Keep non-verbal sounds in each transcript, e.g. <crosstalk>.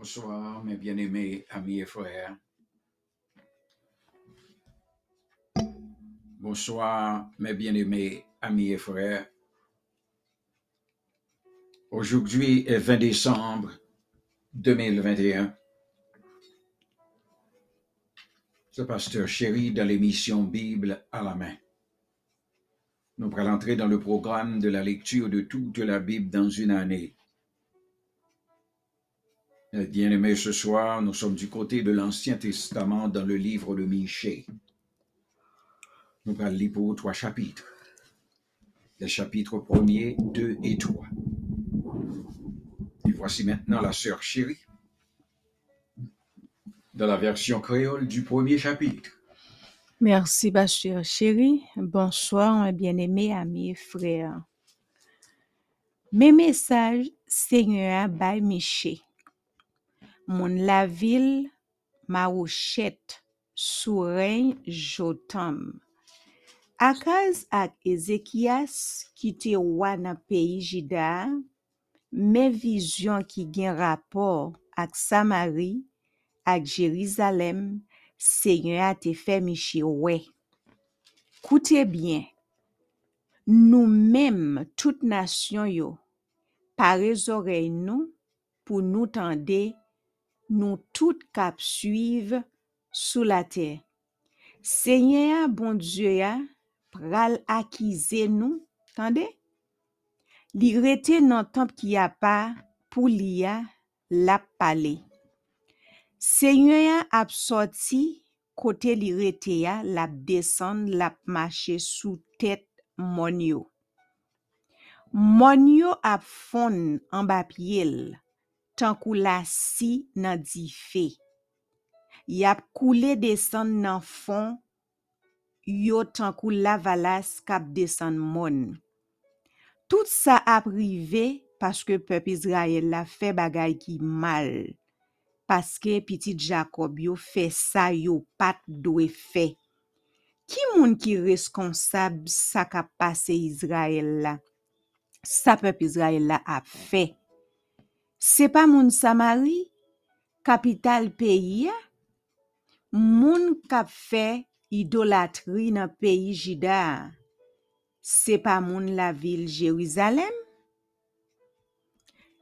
Bonsoir, mes bien-aimés amis et frères. Bonsoir, mes bien-aimés amis et frères. Aujourd'hui est 20 décembre 2021. C'est Pasteur Chéri dans l'émission Bible à la main. Nous allons entrer dans le programme de la lecture de toute la Bible dans une année. Eh Bien aimés, ce soir, nous sommes du côté de l'Ancien Testament dans le livre de Michée. Nous allons lire pour trois chapitres. Les chapitres 1er, 2 et 3. Et voici maintenant la sœur chérie dans la version créole du premier chapitre. Merci, Pasteur Chéri. Bonsoir, mes bien-aimés amis et frères. Mes messages, Seigneur, by Miché. Mon la ville, Marouchette, Sourein, Jotam. Akaz ak Ezekias ki te wa nan peyi Jida, me vizyon ki gen rapor ak Samari, ak Jerizalem, Seigneur a te fe miche we. Koute bien, nou mem tout nasyon yo, pare zorey nou pou nou tende, nou tout kap suive sou la te. Seigneur bon Dieu pral akize nou, tende? Li rete nan temp ki ya pa pou li lap pale. Seigneur ya ap sorti kote li rete ya lap desan lap mache sou mon yo. Mon yo ap fon an tankou la si nan di fe. Yap koule desan nan fon, yo tankou la valas kap desan moun. Tout sa ap rive paske pep Israel la fe bagay ki mal. Paske piti Jacob yo fe sa yo pat dwe fe. Ki moun ki responsab sa kap pase Israel la? Sa pep Israel la ap fe. Se pa moun Samari, kapital peyi ya, moun kap fe idolatri nan peyi jida. Se pa moun la vil Jerizalem.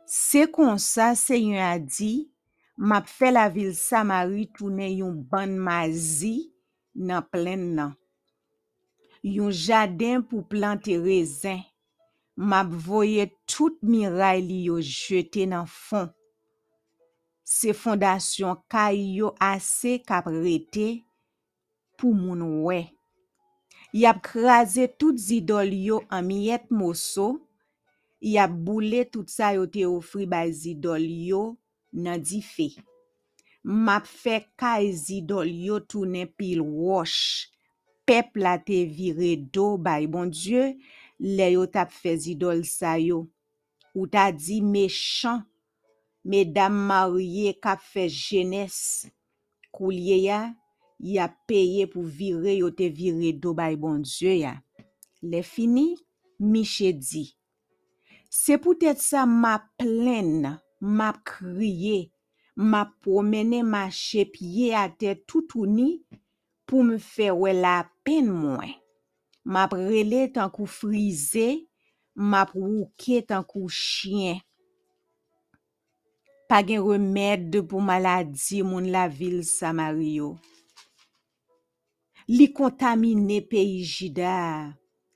Se kon sa se yon a di, map fe la vil Samari toune yon ban mazi nan plen nan. Yon jaden pou plante rezen. Map voye tout miray li yo jete nan fon. Se fondasyon kay yo ase kap rete pou moun we. Yap kraze tout zidol yo an miyet moso, yap boule tout sa yo te ofri bay zidol yo nan di fe. Map fe kay zidol yo toune pil wosh, pep la te vire do bay bon Dieu, le yo tap fez idol sa yo. Ou ta di mechan, medam marye kap fez jenes, kou liye ya, ya peye pou vire yo te vire do bay bon dje ya. Le fini, miche di. Se pou tèt sa ma plen, ma kriye, ma promene ma chepye a tè toutouni pou me fè wè la pen mwen. map rele tankou frize, map wouke tankou chien. Pa gen remèd pou maladi moun la vil Samario. Li kontamine peyi jida,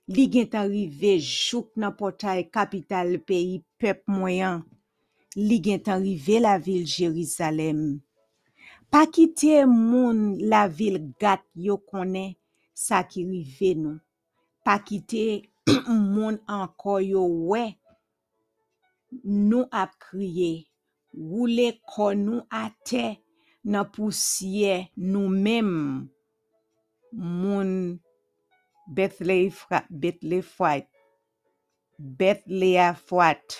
li gen tan rive jouk nan potay kapital peyi pep mwayan, li gen tan rive la vil Jerizalem. Pa kite moun la vil gat yo konen sa ki rive nou. Pa kite moun anko yo we. Nou ap kriye. Woule kon nou ate nan pousye nou mem. Moun Bethlefwait. Bethlefwat.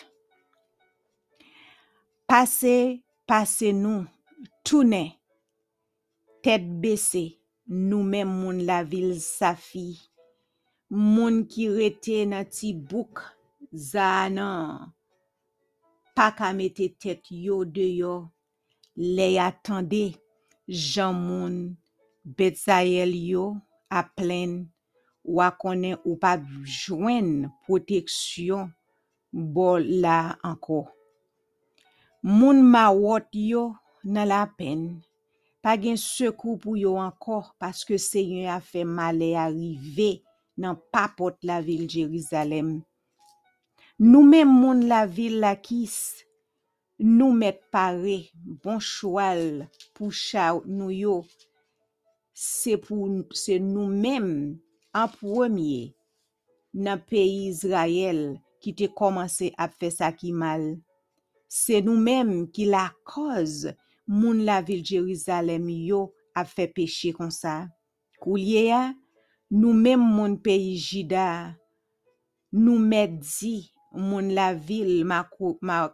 Pase, pase nou. Toune. Tet bese. Nou men moun la vil safi. Moun ki rete nan ti bouk. Zanan. Pa ka mete tet yo de yo. le attendé jan moun Betsael yo a plen ou pa jwen proteksyon bo la anko. Moun ma wot yo nan la pen, pa gen sekou pou yo anko paske se yon a fe male arive nan papot la vil Jerizalem. Nou men moun la vil lakis, nou met pare bon choual pou chaw nou yo. Se, pou, se nou men an promye nan peyi Israel ki te komanse ap fe sa ki mal. Se nou men ki la koz moun la vil Jerizalem yo ap fe peche kon sa. Kou liye ya, nou mèm moun peyi jida, nou met di moun la vil ma, kou, ma,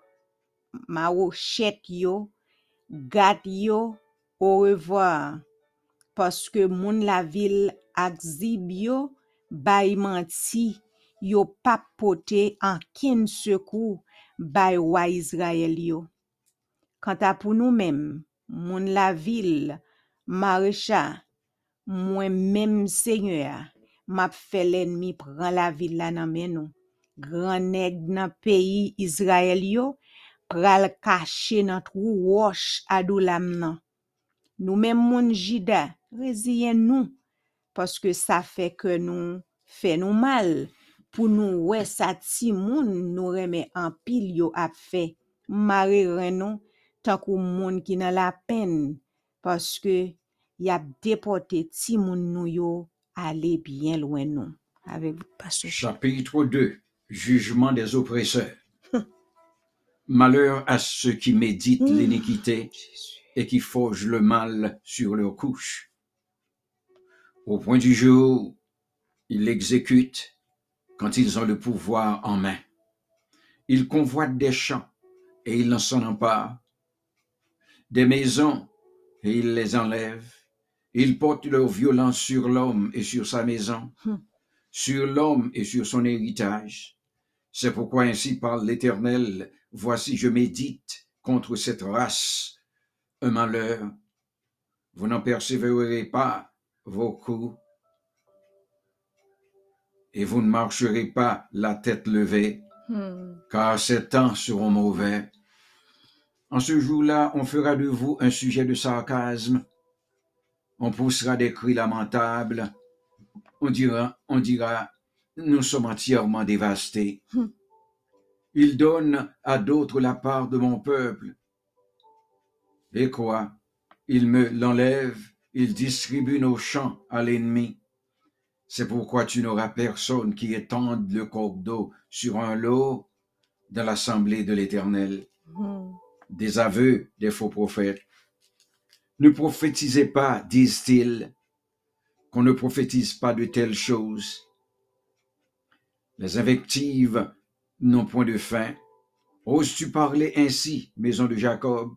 ma ou chet yo, gat yo, ou revoar, paske moun la vil ak zib yo, bay manti, yo papote an kin sekou bay wa Israel yo. Kanta pou nou mèm, moun la vil, marecha, mwen mem seigneur, map fe l'enmi pran la vil la nan men nou. Gran neg nan peyi Israel yo, pral kache nan trou wosh adulam nan. Nou men moun jida, reziyen nou, paske sa fe ke nou fe nou mal, pou nou we sa ti moun nou reme an pil yo ap fe, mare ren nou, tankou moun ki nan la pen, paske yap depote ti moun nou yo ale bien loin nou. Avec Pasteur. Chapitre 2. Jugement des oppresseurs. <laughs> Malheur à ceux qui méditent Mm. l'iniquité et qui forgent le mal sur leur couche. Au point du jour, ils l'exécutent quand ils ont le pouvoir en main. Ils convoitent des champs et ils n'en s'en emparent, des maisons et ils les enlèvent. Ils portent leur violence sur l'homme et sur sa maison, Hmm. sur l'homme et sur son héritage. C'est pourquoi ainsi parle l'Éternel, voici je médite contre cette race un malheur. Vous n'en persévérerez pas vos coups et vous ne marcherez pas la tête levée, Hmm. car ces temps seront mauvais. En ce jour-là, on fera de vous un sujet de sarcasme, on poussera des cris lamentables, on dira, on dira, nous sommes entièrement dévastés. Hmm. Il donne à d'autres la part de mon peuple. Et quoi? Il me l'enlève, il distribue nos champs à l'ennemi. C'est pourquoi tu n'auras personne qui étende le cordeau sur un lot dans l'assemblée de l'Éternel Hmm. des aveux des faux prophètes. Ne prophétisez pas, disent-ils, qu'on ne prophétise pas de telles choses. Les invectives n'ont point de fin. Oses-tu parler ainsi, maison de Jacob?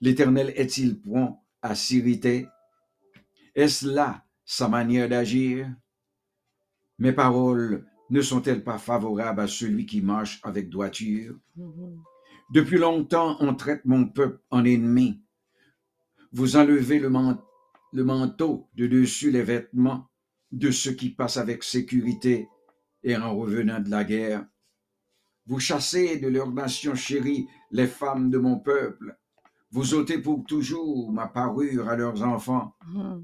L'Éternel est-il prompt à s'irriter? Est-ce là sa manière d'agir? Mes paroles ne sont-elles pas favorables à celui qui marche avec droiture? Hmm. Depuis longtemps, on traite mon peuple en ennemi. Vous enlevez le, man- le manteau de dessus les vêtements de ceux qui passent avec sécurité et en revenant de la guerre. Vous chassez de leur nation chérie les femmes de mon peuple. Vous ôtez pour toujours ma parure à leurs enfants. Hmm.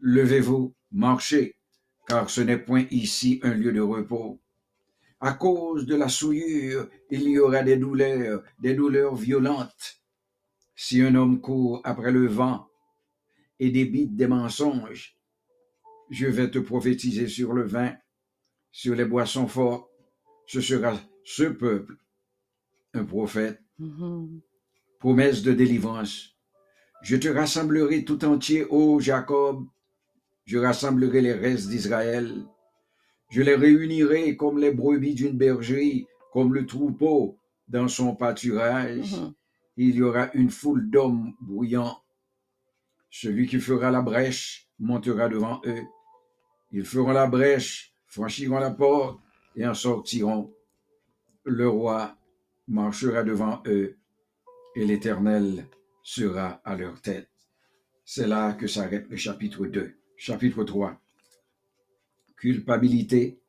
Levez-vous, marchez, car ce n'est point ici un lieu de repos. À cause de la souillure, il y aura des douleurs, des douleurs violentes. Si un homme court après le vent et débite des mensonges, je vais te prophétiser sur le vin, sur les boissons fortes. Ce sera ce peuple, un prophète Hmm. promesse de délivrance. Je te rassemblerai tout entier, ô Jacob. Je rassemblerai les restes d'Israël. Je les réunirai comme les brebis d'une bergerie, comme le troupeau dans son pâturage. Hmm. Il y aura une foule d'hommes bruyants. Celui qui fera la brèche montera devant eux. Ils feront la brèche, franchiront la porte et en sortiront. Le roi marchera devant eux et l'Éternel sera à leur tête. C'est là que s'arrête le chapitre 2. Chapitre 3. Culpabilité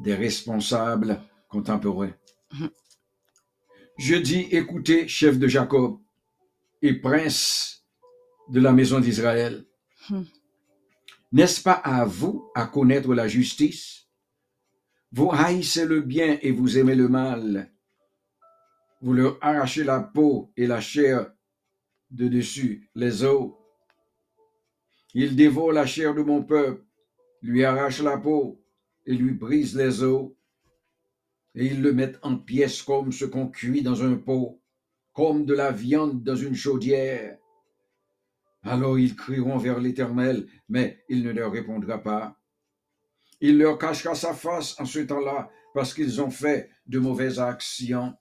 des responsables contemporains. Je dis, écoutez, chef de Jacob et prince de la maison d'Israël, Hmm. n'est-ce pas à vous à connaître la justice? Vous haïssez le bien et vous aimez le mal. Vous leur arrachez la peau et la chair de dessus, les os. Ils dévorent la chair de mon peuple, lui arrachent la peau et lui brisent les os. Et ils le mettent en pièces comme ce qu'on cuit dans un pot, comme de la viande dans une chaudière. Alors ils crieront vers l'Éternel, mais il ne leur répondra pas. Il leur cachera sa face en ce temps-là, parce qu'ils ont fait de mauvaises actions.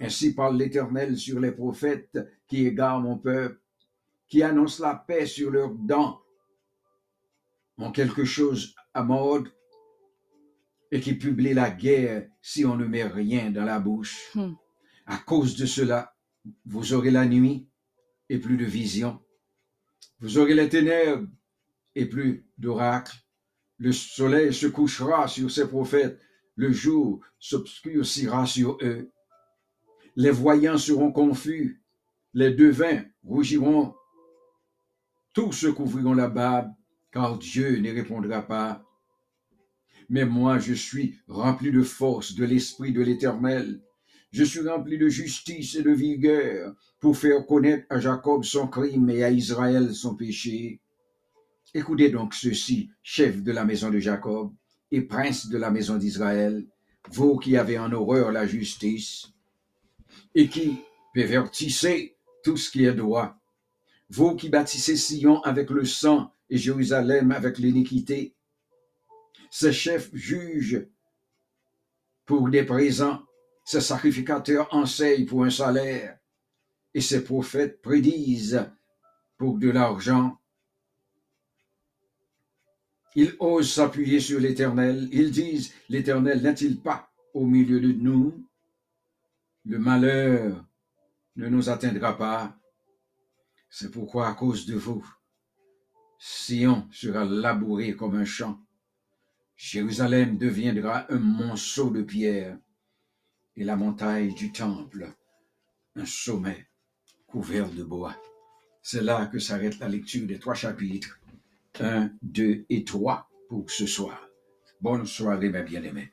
Ainsi parle l'Éternel sur les prophètes qui égarent mon peuple, qui annoncent la paix sur leurs dents, ont quelque chose à mode, et qui publient la guerre si on ne met rien dans la bouche. Hmm. À cause de cela, vous aurez la nuit et plus de vision. Vous aurez les ténèbres et plus d'oracles. Le soleil se couchera sur ses prophètes, le jour s'obscurcira sur eux. Les voyants seront confus, les devins rougiront, tous se couvriront la barbe, car Dieu ne répondra pas. Mais moi, je suis rempli de force de l'Esprit de l'Éternel. Je suis rempli de justice et de vigueur pour faire connaître à Jacob son crime et à Israël son péché. Écoutez donc ceci, chef de la maison de Jacob et prince de la maison d'Israël, vous qui avez en horreur la justice et qui pervertissez tout ce qui est droit, vous qui bâtissez Sion avec le sang et Jérusalem avec l'iniquité, ces chefs jugent pour des présents, ces sacrificateurs enseignent pour un salaire, et ces prophètes prédisent pour de l'argent. Ils osent s'appuyer sur l'Éternel. Ils disent, l'Éternel n'est-il pas au milieu de nous? Le malheur ne nous atteindra pas. C'est pourquoi, à cause de vous, Sion sera labouré comme un champ. Jérusalem deviendra un monceau de pierre et la montagne du temple un sommet couvert de bois. C'est là que s'arrête la lecture des trois chapitres 1, 2 et 3 pour ce soir. Bonne soirée, mes bien-aimés.